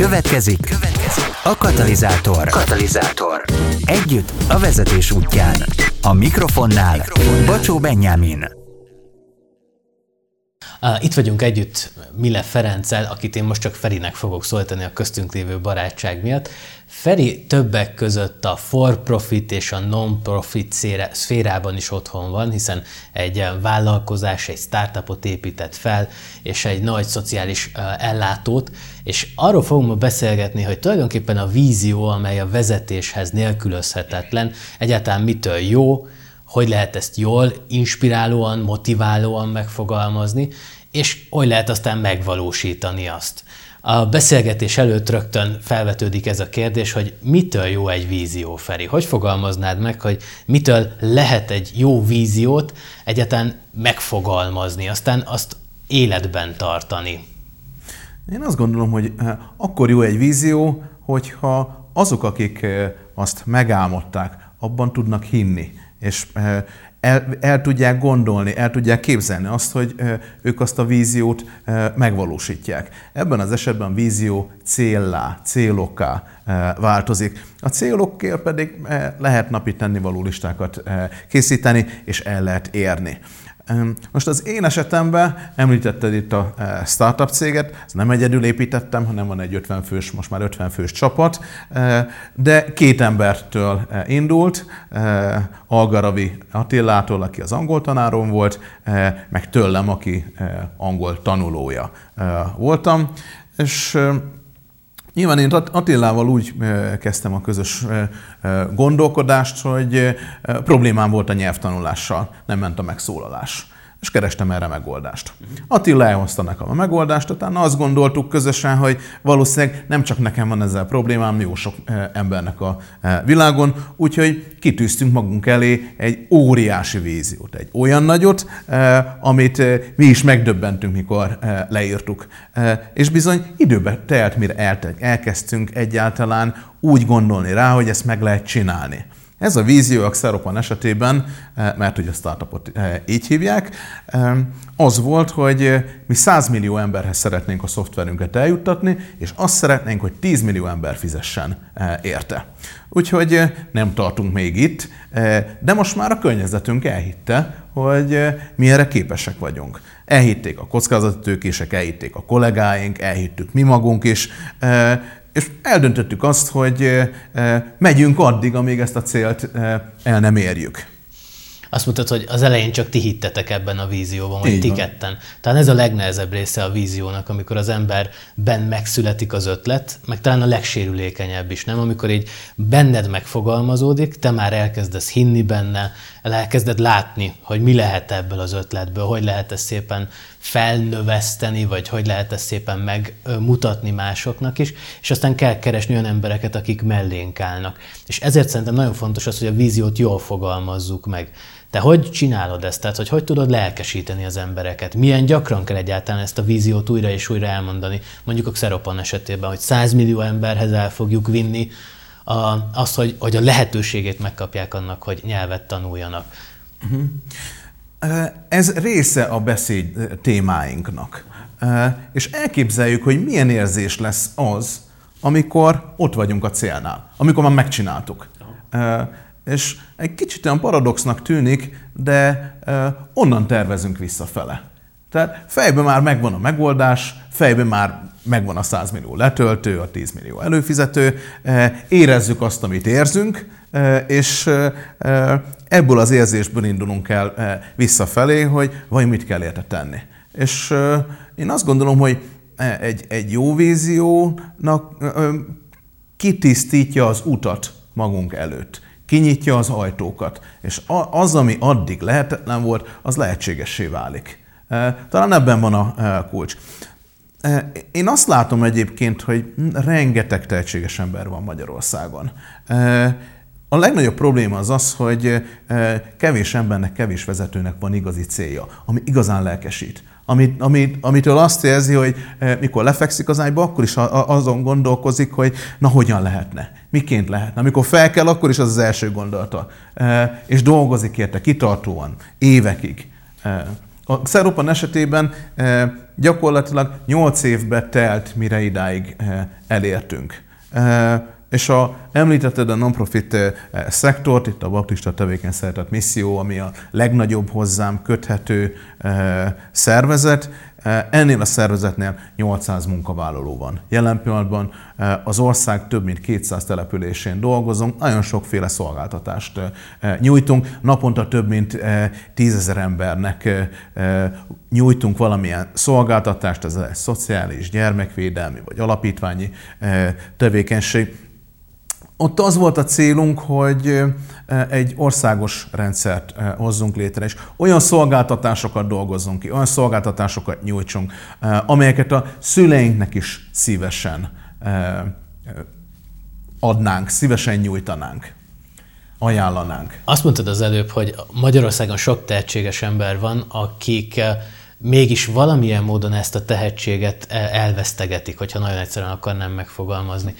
Következik, következik a katalizátor. Katalizátor. Együtt a vezetés útján. A mikrofonnál, mikrofonnál. Bacsó Benyámin. Itt vagyunk együtt Mille Ferenccel, akit én most csak Ferinek fogok szólítani a köztünk lévő barátság miatt. Feri többek között a for-profit és a non-profit szférában is otthon van, hiszen egy vállalkozás, egy startupot épített fel, és egy nagy szociális ellátót, és arról fogunk beszélgetni, hogy tulajdonképpen a vízió, amely a vezetéshez nélkülözhetetlen, egyáltalán mitől jó, hogy lehet ezt jól, inspirálóan, motiválóan megfogalmazni, és hogy lehet aztán megvalósítani azt. A beszélgetés előtt rögtön felvetődik ez a kérdés, hogy mitől jó egy vízió, Feri? Hogy fogalmaznád meg, hogy mitől lehet egy jó víziót egyáltalán megfogalmazni, aztán azt életben tartani? Én azt gondolom, hogy eh, akkor jó egy vízió, hogyha azok, akik eh, azt megálmodták, abban tudnak hinni és el, el tudják gondolni, el tudják képzelni azt, hogy ők azt a víziót megvalósítják. Ebben az esetben vízió céllá, célokká változik. A célokért pedig lehet napi tennivaló listákat készíteni, és el lehet érni. Most az én esetemben említetted itt a e, startup céget, ezt nem egyedül építettem, hanem van egy 50 fős, most már 50 fős csapat, e, de két embertől e, indult, Algaravi Attilától, aki az angol tanárom volt, meg tőlem, aki angol tanulója voltam, és Nyilván én Attilával úgy kezdtem a közös gondolkodást, hogy problémám volt a nyelvtanulással, nem ment a megszólalás és kerestem erre megoldást. Attila elhozta nekem a megoldást, utána azt gondoltuk közösen, hogy valószínűleg nem csak nekem van ezzel problémám, jó sok embernek a világon, úgyhogy kitűztünk magunk elé egy óriási víziót, egy olyan nagyot, amit mi is megdöbbentünk, mikor leírtuk. És bizony időbe telt, mire elkezdtünk egyáltalán úgy gondolni rá, hogy ezt meg lehet csinálni. Ez a vízió a Xeropan esetében, eh, mert ugye a startupot eh, így hívják, eh, az volt, hogy mi 100 millió emberhez szeretnénk a szoftverünket eljuttatni, és azt szeretnénk, hogy 10 millió ember fizessen érte. Úgyhogy nem tartunk még itt, de most már a környezetünk elhitte, hogy mi erre képesek vagyunk. Elhitték a kockázatítőkések, elhitték a kollégáink, elhittük mi magunk is, és eldöntöttük azt, hogy megyünk addig, amíg ezt a célt el nem érjük. Azt mondtad, hogy az elején csak ti hittetek ebben a vízióban, vagy ti ketten. Talán ez a legnehezebb része a víziónak, amikor az emberben megszületik az ötlet, meg talán a legsérülékenyebb is, nem? Amikor így benned megfogalmazódik, te már elkezdesz hinni benne, elkezded látni, hogy mi lehet ebből az ötletből, hogy lehet ezt szépen felnöveszteni, vagy hogy lehet ezt szépen megmutatni másoknak is, és aztán kell keresni olyan embereket, akik mellénk állnak. És ezért szerintem nagyon fontos az, hogy a víziót jól fogalmazzuk meg. Te hogy csinálod ezt? Tehát, hogy hogy tudod lelkesíteni az embereket? Milyen gyakran kell egyáltalán ezt a víziót újra és újra elmondani? Mondjuk a Xeropan esetében, hogy 100 millió emberhez el fogjuk vinni a, azt, hogy, hogy a lehetőségét megkapják annak, hogy nyelvet tanuljanak. Uh-huh. Ez része a beszéd témáinknak. És elképzeljük, hogy milyen érzés lesz az, amikor ott vagyunk a célnál, amikor már megcsináltuk. És egy kicsit olyan paradoxnak tűnik, de onnan tervezünk visszafele. Tehát fejben már megvan a megoldás, fejben már megvan a 100 millió letöltő, a 10 millió előfizető, érezzük azt, amit érzünk, és ebből az érzésből indulunk el visszafelé, hogy vagy mit kell érte tenni. És én azt gondolom, hogy egy, egy jó víziónak kitisztítja az utat magunk előtt kinyitja az ajtókat, és az, ami addig lehetetlen volt, az lehetségessé válik. Talán ebben van a kulcs. Én azt látom egyébként, hogy rengeteg tehetséges ember van Magyarországon. A legnagyobb probléma az az, hogy kevés embernek, kevés vezetőnek van igazi célja, ami igazán lelkesít. Amit, amit, amitől azt érzi, hogy mikor lefekszik az ágyba, akkor is azon gondolkozik, hogy na hogyan lehetne, miként lehetne. Amikor fel kell, akkor is az az első gondolata. És dolgozik érte kitartóan, évekig A Xeropan esetében gyakorlatilag 8 évbe telt, mire idáig elértünk. És a, említetted a non-profit szektort, itt a baptista tevékeny szeretett misszió, ami a legnagyobb hozzám köthető szervezet, Eh, ennél a szervezetnél 800 munkavállaló van. Jelen pillanatban eh, az ország több mint 200 településén dolgozunk, nagyon sokféle szolgáltatást eh, nyújtunk. Naponta több mint 10 ezer embernek nyújtunk valamilyen szolgáltatást, ez egy szociális, gyermekvédelmi vagy alapítványi tevékenység. Ott az volt a célunk, hogy egy országos rendszert hozzunk létre, és olyan szolgáltatásokat dolgozzunk ki, olyan szolgáltatásokat nyújtsunk, amelyeket a szüleinknek is szívesen adnánk, szívesen nyújtanánk ajánlanánk. Azt mondtad az előbb, hogy Magyarországon sok tehetséges ember van, akik mégis valamilyen módon ezt a tehetséget elvesztegetik, hogyha nagyon egyszerűen akarnám megfogalmazni.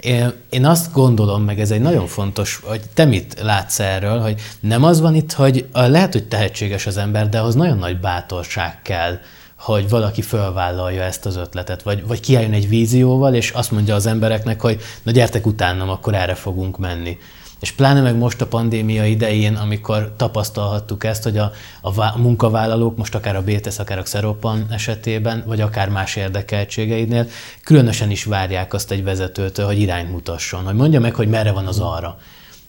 Én, én azt gondolom, meg ez egy nagyon fontos, hogy te mit látsz erről, hogy nem az van itt, hogy lehet, hogy tehetséges az ember, de ahhoz nagyon nagy bátorság kell, hogy valaki fölvállalja ezt az ötletet, vagy, vagy kiálljon egy vízióval, és azt mondja az embereknek, hogy na gyertek utánam, akkor erre fogunk menni. És pláne meg most a pandémia idején, amikor tapasztalhattuk ezt, hogy a, a munkavállalók, most akár a BTS, akár a Xeropan esetében, vagy akár más érdekeltségeidnél, különösen is várják azt egy vezetőtől, hogy irányt mutasson, hogy mondja meg, hogy merre van az arra.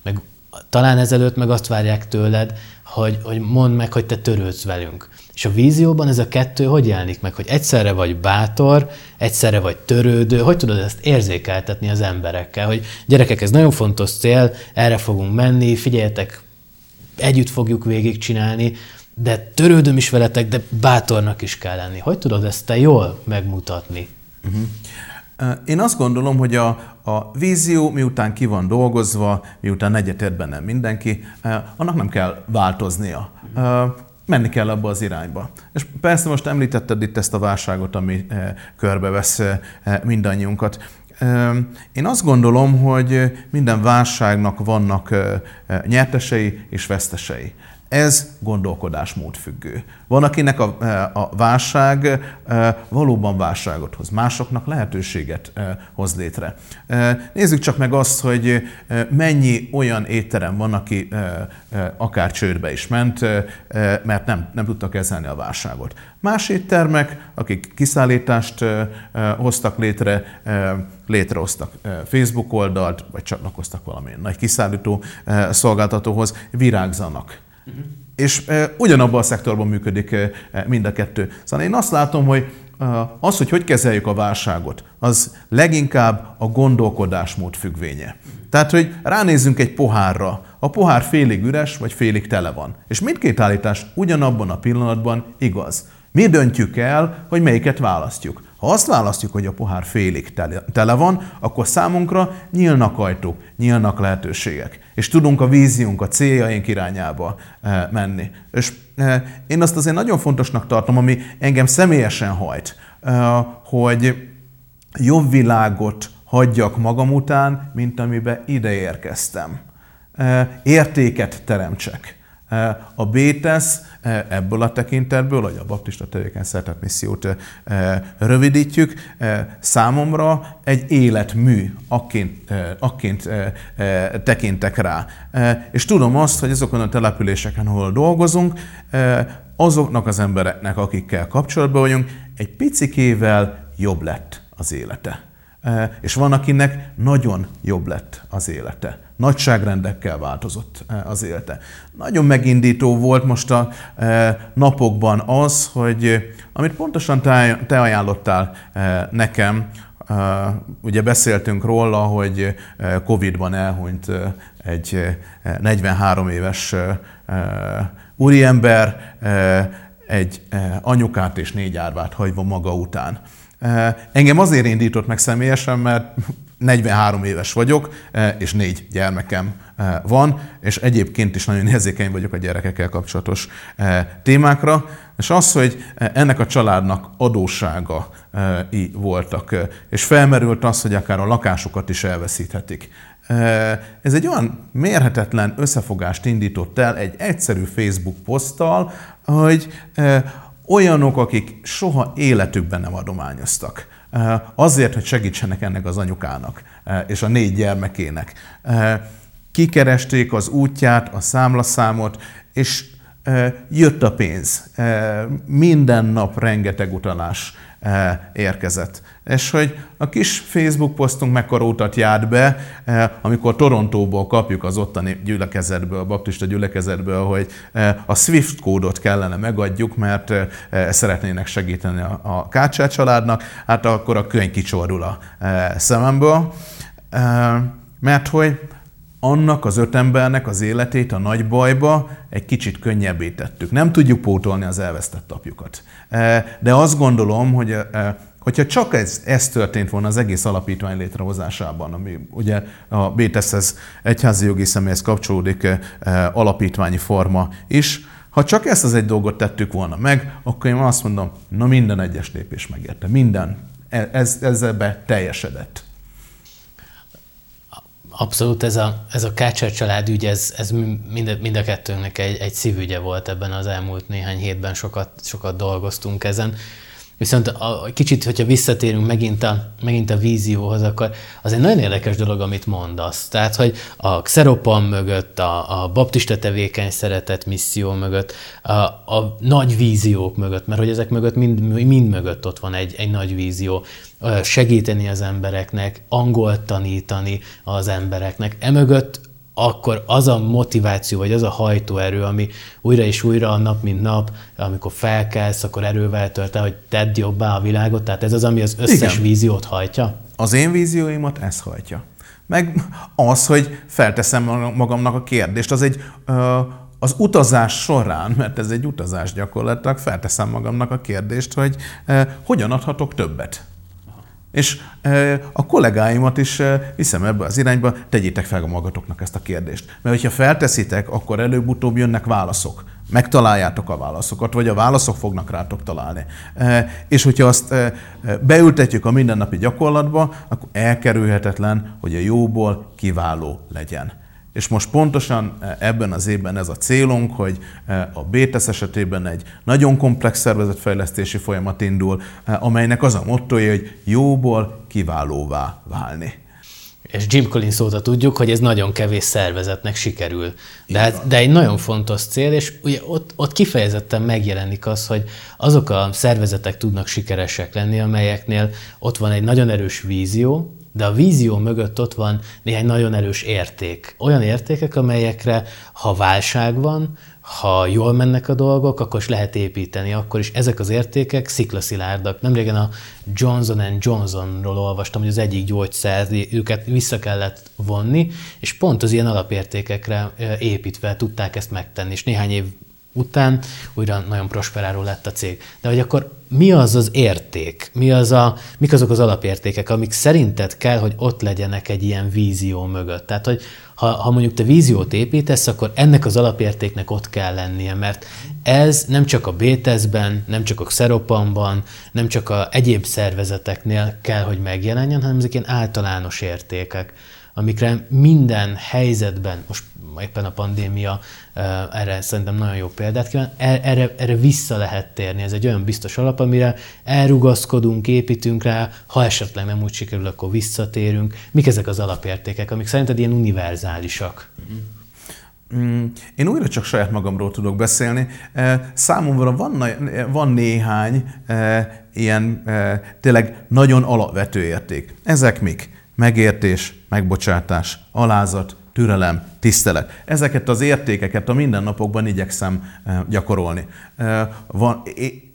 Meg talán ezelőtt meg azt várják tőled, hogy, hogy mondd meg, hogy te törődsz velünk. És a vízióban ez a kettő hogy jelenik meg, hogy egyszerre vagy bátor, egyszerre vagy törődő, hogy tudod ezt érzékeltetni az emberekkel, hogy gyerekek, ez nagyon fontos cél, erre fogunk menni, figyeljetek, együtt fogjuk végigcsinálni, de törődöm is veletek, de bátornak is kell lenni. Hogy tudod ezt te jól megmutatni? Uh-huh. Én azt gondolom, hogy a, a vízió, miután ki van dolgozva, miután egyetért benne mindenki, annak nem kell változnia menni kell abba az irányba. És persze most említetted itt ezt a válságot, ami körbevesz mindannyiunkat. Én azt gondolom, hogy minden válságnak vannak nyertesei és vesztesei. Ez gondolkodásmód függő. Van, akinek a, a válság e, valóban válságot hoz, másoknak lehetőséget e, hoz létre. E, nézzük csak meg azt, hogy mennyi olyan étterem van, aki akár csődbe is ment, mert nem, nem tudtak kezelni a válságot. Más éttermek, akik kiszállítást hoztak létre, létrehoztak Facebook oldalt, vagy csatlakoztak valamilyen nagy kiszállító szolgáltatóhoz, virágzanak Uh-huh. És e, ugyanabban a szektorban működik e, mind a kettő. Szóval én azt látom, hogy az, hogy hogy kezeljük a válságot, az leginkább a gondolkodásmód függvénye. Tehát, hogy ránézzünk egy pohárra, a pohár félig üres vagy félig tele van. És mindkét állítás ugyanabban a pillanatban igaz. Mi döntjük el, hogy melyiket választjuk. Ha azt választjuk, hogy a pohár félig tele van, akkor számunkra nyílnak ajtók, nyílnak lehetőségek, és tudunk a víziunk, a céljaink irányába eh, menni. És eh, én azt azért nagyon fontosnak tartom, ami engem személyesen hajt, eh, hogy jobb világot hagyjak magam után, mint amibe ide érkeztem. Értéket teremtsek. A BTESZ ebből a tekintetből, hogy a baptista tevékeny szeretett missziót rövidítjük, számomra egy életmű, akként, akként tekintek rá. És tudom azt, hogy azokon a településeken, ahol dolgozunk, azoknak az embereknek, akikkel kapcsolatban vagyunk, egy picikével jobb lett az élete. És van, akinek nagyon jobb lett az élete nagyságrendekkel változott eh, az élete. Nagyon megindító volt most a eh, napokban az, hogy eh, amit pontosan te ajánlottál nekem, ugye beszéltünk róla, hogy Covid-ban elhunyt egy 43 éves úriember, egy anyukát és négy árvát hagyva maga után. Engem azért indított meg személyesen, mert 43 éves vagyok, e, és négy gyermekem e, van, és egyébként is nagyon érzékeny vagyok a gyerekekkel kapcsolatos e, témákra, és az, hogy ennek a családnak adóssága voltak, és felmerült az, hogy akár a lakásukat is elveszíthetik. Ez egy olyan mérhetetlen összefogást indított el egy egyszerű Facebook poszttal, hogy olyanok, akik soha életükben nem adományoztak. Azért, hogy segítsenek ennek az anyukának és a négy gyermekének. Kikeresték az útját, a számlaszámot, és jött a pénz. Minden nap rengeteg utalás érkezett. És hogy a kis Facebook posztunk mekkora utat járt be, amikor Torontóból kapjuk az ottani gyülekezetből, a baptista gyülekezetből, hogy a SWIFT kódot kellene megadjuk, mert szeretnének segíteni a Kácsá családnak, hát akkor a könyv kicsorul a szememből. Mert hogy annak az öt embernek az életét a nagy bajba egy kicsit könnyebbé tettük. Nem tudjuk pótolni az elvesztett apjukat. De azt gondolom, hogy hogyha csak ez, ez történt volna az egész alapítvány létrehozásában, ami ugye a BTS-hez egyházi jogi személyhez kapcsolódik alapítványi forma is, ha csak ezt az egy dolgot tettük volna meg, akkor én azt mondom, na minden egyes lépés megérte, minden, e, ez, ezzel be teljesedett. Abszolút ez a, ez a Kácser család ügy, ez, ez mind, mind a kettőnknek egy, egy szívügye volt ebben az elmúlt néhány hétben, sokat, sokat dolgoztunk ezen. Viszont a, kicsit, hogyha visszatérünk megint a, megint a vízióhoz, akkor az egy nagyon érdekes dolog, amit mondasz. Tehát, hogy a Xeropan mögött, a, a baptista tevékeny szeretet misszió mögött, a, a nagy víziók mögött, mert hogy ezek mögött mind, mind mögött ott van egy, egy nagy vízió, segíteni az embereknek, angolt tanítani az embereknek. Emögött akkor az a motiváció, vagy az a hajtóerő, ami újra és újra a nap, mint nap, amikor felkelsz, akkor erővel tölt el, hogy tedd jobbá a világot, tehát ez az, ami az összes Igen. víziót hajtja? Az én vízióimat ez hajtja. Meg az, hogy felteszem magamnak a kérdést, az egy az utazás során, mert ez egy utazás gyakorlatilag, felteszem magamnak a kérdést, hogy hogyan adhatok többet. És a kollégáimat is viszem ebbe az irányba, tegyétek fel a magatoknak ezt a kérdést. Mert hogyha felteszitek, akkor előbb-utóbb jönnek válaszok. Megtaláljátok a válaszokat, vagy a válaszok fognak rátok találni. És hogyha azt beültetjük a mindennapi gyakorlatba, akkor elkerülhetetlen, hogy a jóból kiváló legyen. És most pontosan eh, ebben az évben ez a célunk, hogy eh, a BTS esetében egy nagyon komplex szervezetfejlesztési folyamat indul, amelynek az a mottoja, hogy jóból kiválóvá válni. És Jim Collins óta tudjuk, hogy ez nagyon kevés szervezetnek sikerül. De, hát, de egy nagyon fontos cél, és ugye ott, ott kifejezetten megjelenik az, hogy azok a szervezetek tudnak sikeresek lenni, amelyeknél ott van egy nagyon erős vízió, de a vízió mögött ott van néhány nagyon erős érték. Olyan értékek, amelyekre, ha válság van, ha jól mennek a dolgok, akkor is lehet építeni, akkor is ezek az értékek sziklaszilárdak. Nemrégen a Johnson Johnsonról olvastam, hogy az egyik gyógyszer, őket vissza kellett vonni, és pont az ilyen alapértékekre építve tudták ezt megtenni, és néhány év után újra nagyon prosperáló lett a cég. De hogy akkor mi az az érték? Mi az a, mik azok az alapértékek, amik szerinted kell, hogy ott legyenek egy ilyen vízió mögött? Tehát, hogy ha, ha mondjuk te víziót építesz, akkor ennek az alapértéknek ott kell lennie, mert ez nem csak a BTS-ben, nem csak a Xeropanban, nem csak a egyéb szervezeteknél kell, hogy megjelenjen, hanem ezek ilyen általános értékek amikre minden helyzetben, most éppen a pandémia erre szerintem nagyon jó példát kíván, e, erre, erre vissza lehet térni. Ez egy olyan biztos alap, amire elrugaszkodunk, építünk rá, ha esetleg nem úgy sikerül, akkor visszatérünk. Mik ezek az alapértékek, amik szerinted ilyen univerzálisak? Mm, én újra csak saját magamról tudok beszélni. Számomra van, van néhány ilyen tényleg nagyon alapvető érték. Ezek mik? Megértés, megbocsátás, alázat, türelem, tisztelet. Ezeket az értékeket a mindennapokban igyekszem eh, gyakorolni. Eh, van,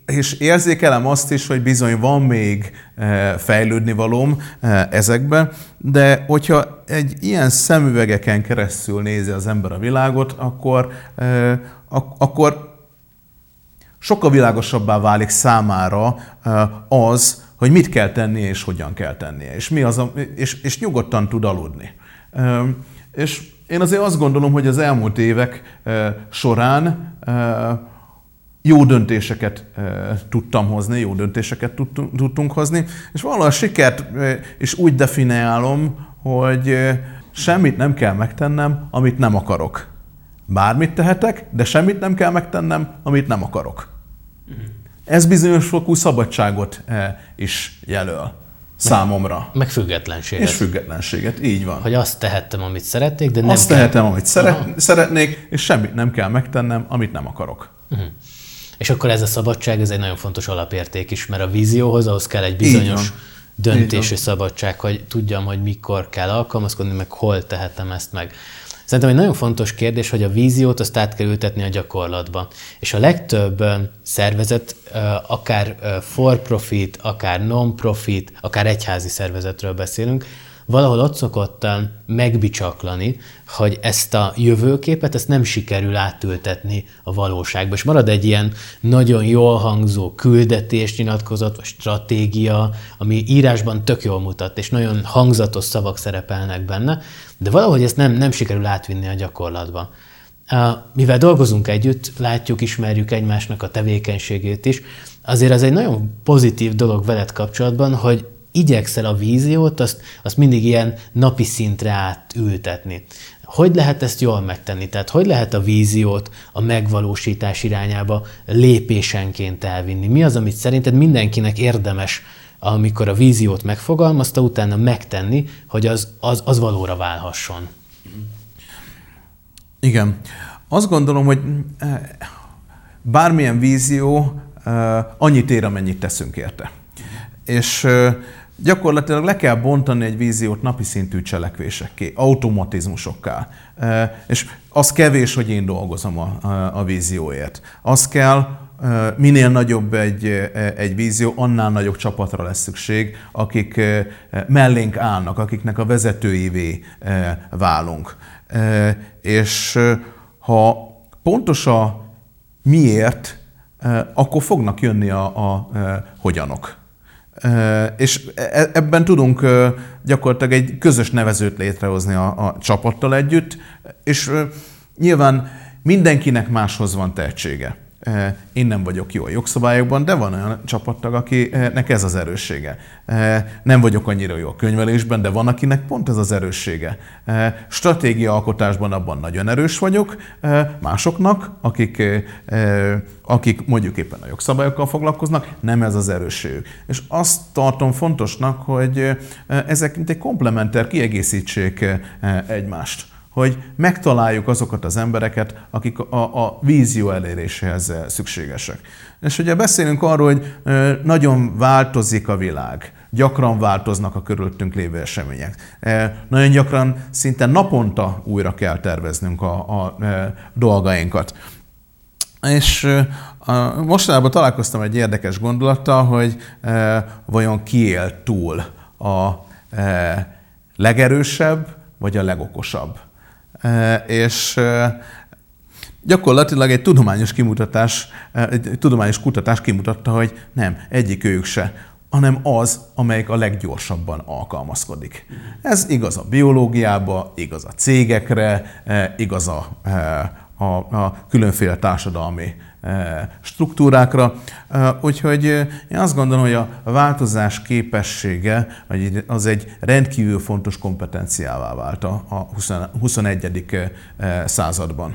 és érzékelem azt is, hogy bizony van még eh, fejlődni valóm ezekbe, de hogyha egy ilyen szemüvegeken keresztül nézi az ember a világot, akkor, akkor sokkal világosabbá válik számára az, hogy mit kell tennie és hogyan kell tennie, és, mi az a, és, és nyugodtan tud aludni. És én azért azt gondolom, hogy az elmúlt évek során jó döntéseket tudtam hozni, jó döntéseket tudtunk hozni, és valahogy a sikert is úgy definiálom, hogy semmit nem kell megtennem, amit nem akarok. Bármit tehetek, de semmit nem kell megtennem, amit nem akarok. Ez bizonyos fokú szabadságot is jelöl számomra. Meg függetlenséget. És függetlenséget, így van. Hogy azt tehettem, amit szeretnék, de nem Azt kell... tehetem, amit szeret, szeretnék, és semmit nem kell megtennem, amit nem akarok. Uh-huh. És akkor ez a szabadság, ez egy nagyon fontos alapérték is, mert a vízióhoz ahhoz kell egy bizonyos döntési szabadság, hogy tudjam, hogy mikor kell alkalmazkodni, meg hol tehetem ezt meg. Szerintem egy nagyon fontos kérdés, hogy a víziót azt át kell ültetni a gyakorlatba. És a legtöbb szervezet, akár for profit, akár non-profit, akár egyházi szervezetről beszélünk, valahol ott szokott megbicsaklani, hogy ezt a jövőképet ezt nem sikerül átültetni a valóságba. És marad egy ilyen nagyon jól hangzó küldetés, nyilatkozat, vagy stratégia, ami írásban tök jól mutat, és nagyon hangzatos szavak szerepelnek benne, de valahogy ezt nem, nem sikerül átvinni a gyakorlatba. Mivel dolgozunk együtt, látjuk, ismerjük egymásnak a tevékenységét is, azért az egy nagyon pozitív dolog veled kapcsolatban, hogy igyekszel a víziót, azt, azt mindig ilyen napi szintre átültetni. Hogy lehet ezt jól megtenni? Tehát hogy lehet a víziót a megvalósítás irányába lépésenként elvinni? Mi az, amit szerinted mindenkinek érdemes, amikor a víziót megfogalmazta, utána megtenni, hogy az, az, az valóra válhasson? Igen. Azt gondolom, hogy eh, bármilyen vízió eh, annyit ér, amennyit teszünk érte. És eh, gyakorlatilag le kell bontani egy víziót napi szintű cselekvésekké, automatizmusokká. És az kevés, hogy én dolgozom a, a, vízióért. Az kell, minél nagyobb egy, egy vízió, annál nagyobb csapatra lesz szükség, akik mellénk állnak, akiknek a vezetőivé válunk. És ha pontos a miért, akkor fognak jönni a, a hogyanok. És e, ebben tudunk gyakorlatilag egy közös nevezőt létrehozni a, a csapattal együtt, és nyilván mindenkinek máshoz van tehetsége. Én nem vagyok jó a jogszabályokban, de van olyan csapattag, akinek ez az erőssége. Nem vagyok annyira jó a könyvelésben, de van, akinek pont ez az erőssége. Stratégia alkotásban abban nagyon erős vagyok, másoknak, akik, akik mondjuk éppen a jogszabályokkal foglalkoznak, nem ez az erősségük. És azt tartom fontosnak, hogy ezek mint egy komplementer kiegészítsék egymást hogy megtaláljuk azokat az embereket, akik a, a vízió eléréséhez szükségesek. És ugye beszélünk arról, hogy nagyon változik a világ, gyakran változnak a körülöttünk lévő események. Nagyon gyakran, szinte naponta újra kell terveznünk a, a dolgainkat. És mostanában találkoztam egy érdekes gondolattal, hogy vajon ki él túl a legerősebb, vagy a legokosabb. És gyakorlatilag egy tudományos kimutatás, egy tudományos kutatás kimutatta, hogy nem, egyik ők se, hanem az, amelyik a leggyorsabban alkalmazkodik. Ez igaz a biológiába, igaz a cégekre, igaz a, a, a különféle társadalmi struktúrákra. Úgyhogy én azt gondolom, hogy a változás képessége az egy rendkívül fontos kompetenciává vált a 21. században.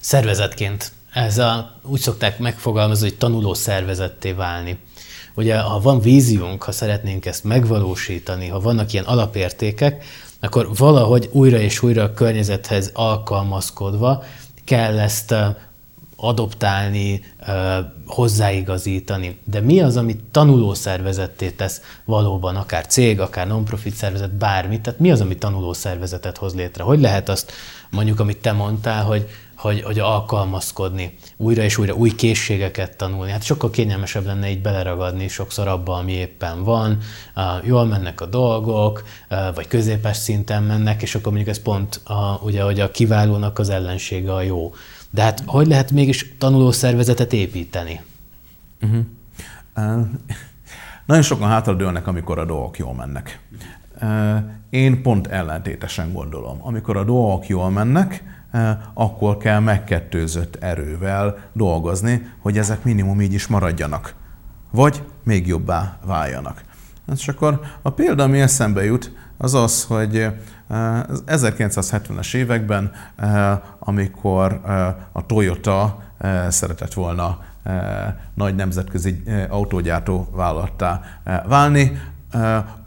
Szervezetként ez a, úgy szokták megfogalmazni, hogy tanuló szervezetté válni. Ugye, ha van víziónk, ha szeretnénk ezt megvalósítani, ha vannak ilyen alapértékek, akkor valahogy újra és újra a környezethez alkalmazkodva kell ezt adoptálni, hozzáigazítani. De mi az, amit tanulószervezetté tesz valóban, akár cég, akár non-profit szervezet, bármit? Tehát mi az, ami tanulószervezetet hoz létre? Hogy lehet azt, mondjuk, amit te mondtál, hogy, hogy, hogy alkalmazkodni, újra és újra új készségeket tanulni. Hát sokkal kényelmesebb lenne így beleragadni sokszor abba, ami éppen van, jól mennek a dolgok, vagy középes szinten mennek, és akkor mondjuk ez pont a, ugye, hogy a kiválónak az ellensége a jó. De hát hogy lehet mégis tanulószervezetet építeni? Uh-huh. Uh, nagyon sokan hátradőlnek, amikor a dolgok jól mennek. Uh, én pont ellentétesen gondolom. Amikor a dolgok jól mennek, akkor kell megkettőzött erővel dolgozni, hogy ezek minimum így is maradjanak. Vagy még jobbá váljanak. És akkor a példa, ami eszembe jut, az az, hogy 1970-es években, amikor a Toyota szeretett volna nagy nemzetközi autógyártó vállalattá válni.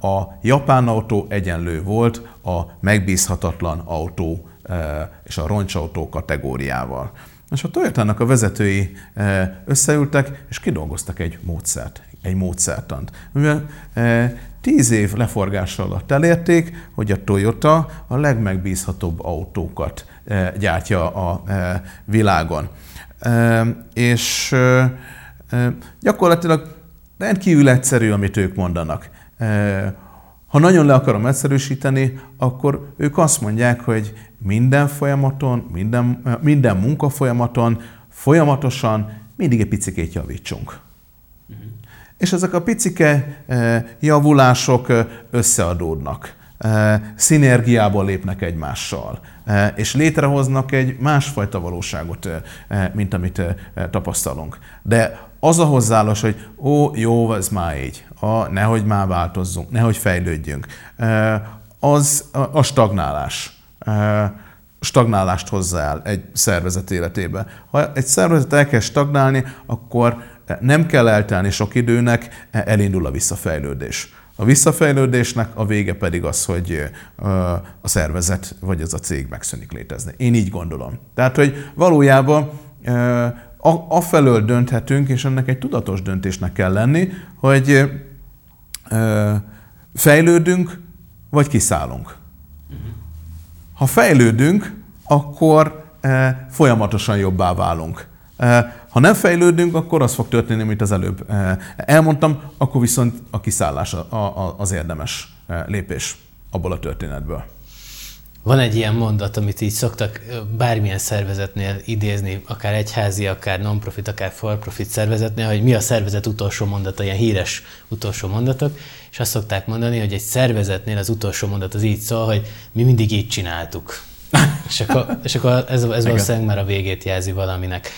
A japán autó egyenlő volt a megbízhatatlan autó és a roncsautó kategóriával. És a Toyota-nak a vezetői összeültek, és kidolgoztak egy módszert, egy módszertant. Mivel tíz év leforgása alatt elérték, hogy a Toyota a legmegbízhatóbb autókat gyártja a világon. És gyakorlatilag rendkívül egyszerű, amit ők mondanak. Ha nagyon le akarom egyszerűsíteni, akkor ők azt mondják, hogy minden folyamaton, minden, minden munkafolyamaton folyamatosan mindig egy picikét javítsunk. És ezek a picike javulások összeadódnak, szinergiából lépnek egymással, és létrehoznak egy másfajta valóságot, mint amit tapasztalunk. De az a hozzáállás, hogy ó, jó, ez már így, a, nehogy már változzunk, nehogy fejlődjünk, az a stagnálás. Stagnálást hozzá el egy szervezet életébe. Ha egy szervezet elkezd stagnálni, akkor nem kell eltelni sok időnek, elindul a visszafejlődés. A visszafejlődésnek a vége pedig az, hogy a szervezet vagy az a cég megszűnik létezni. Én így gondolom. Tehát, hogy valójában afelől dönthetünk, és ennek egy tudatos döntésnek kell lenni, hogy fejlődünk, vagy kiszállunk. Ha fejlődünk, akkor folyamatosan jobbá válunk. Ha nem fejlődünk, akkor az fog történni, mint az előbb elmondtam, akkor viszont a kiszállás az érdemes lépés abból a történetből. Van egy ilyen mondat, amit így szoktak bármilyen szervezetnél idézni, akár egyházi, akár non-profit, akár for-profit szervezetnél, hogy mi a szervezet utolsó mondata, ilyen híres utolsó mondatok, és azt szokták mondani, hogy egy szervezetnél az utolsó mondat az így szól, hogy mi mindig így csináltuk. és akkor, és akkor ez, ez valószínűleg már a végét jelzi valaminek.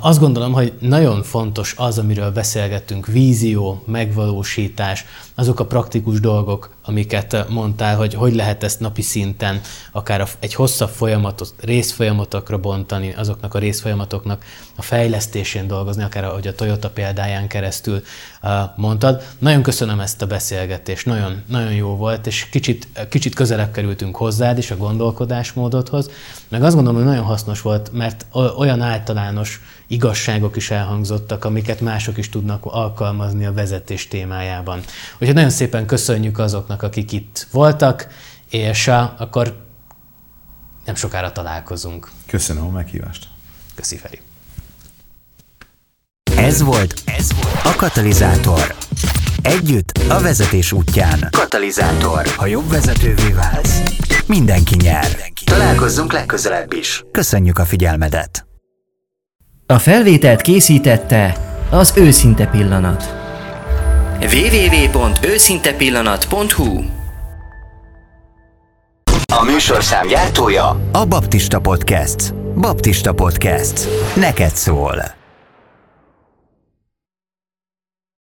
Azt gondolom, hogy nagyon fontos az, amiről beszélgettünk, vízió, megvalósítás, azok a praktikus dolgok, amiket mondtál, hogy hogy lehet ezt napi szinten, akár egy hosszabb folyamatot, részfolyamatokra bontani, azoknak a részfolyamatoknak a fejlesztésén dolgozni, akár ahogy a Toyota példáján keresztül mondtad. Nagyon köszönöm ezt a beszélgetést, nagyon, nagyon jó volt, és kicsit, kicsit közelebb kerültünk hozzád is a gondolkodásmódodhoz, meg azt gondolom, hogy nagyon hasznos volt, mert olyan általános igazságok is elhangzottak, amiket mások is tudnak alkalmazni a vezetés témájában. Úgyhogy nagyon szépen köszönjük azoknak, akik itt voltak, és akkor nem sokára találkozunk. Köszönöm a meghívást. Köszi, Feri. Ez volt, ez volt a Katalizátor. Együtt a vezetés útján. Katalizátor. Ha jobb vezetővé válsz, mindenki nyer. Mindenki. Találkozzunk legközelebb is. Köszönjük a figyelmedet. A felvételt készítette az Őszinte Pillanat. www.őszintepillanat.hu A műsorszám gyártója a Baptista Podcast. Baptista Podcast. Neked szól.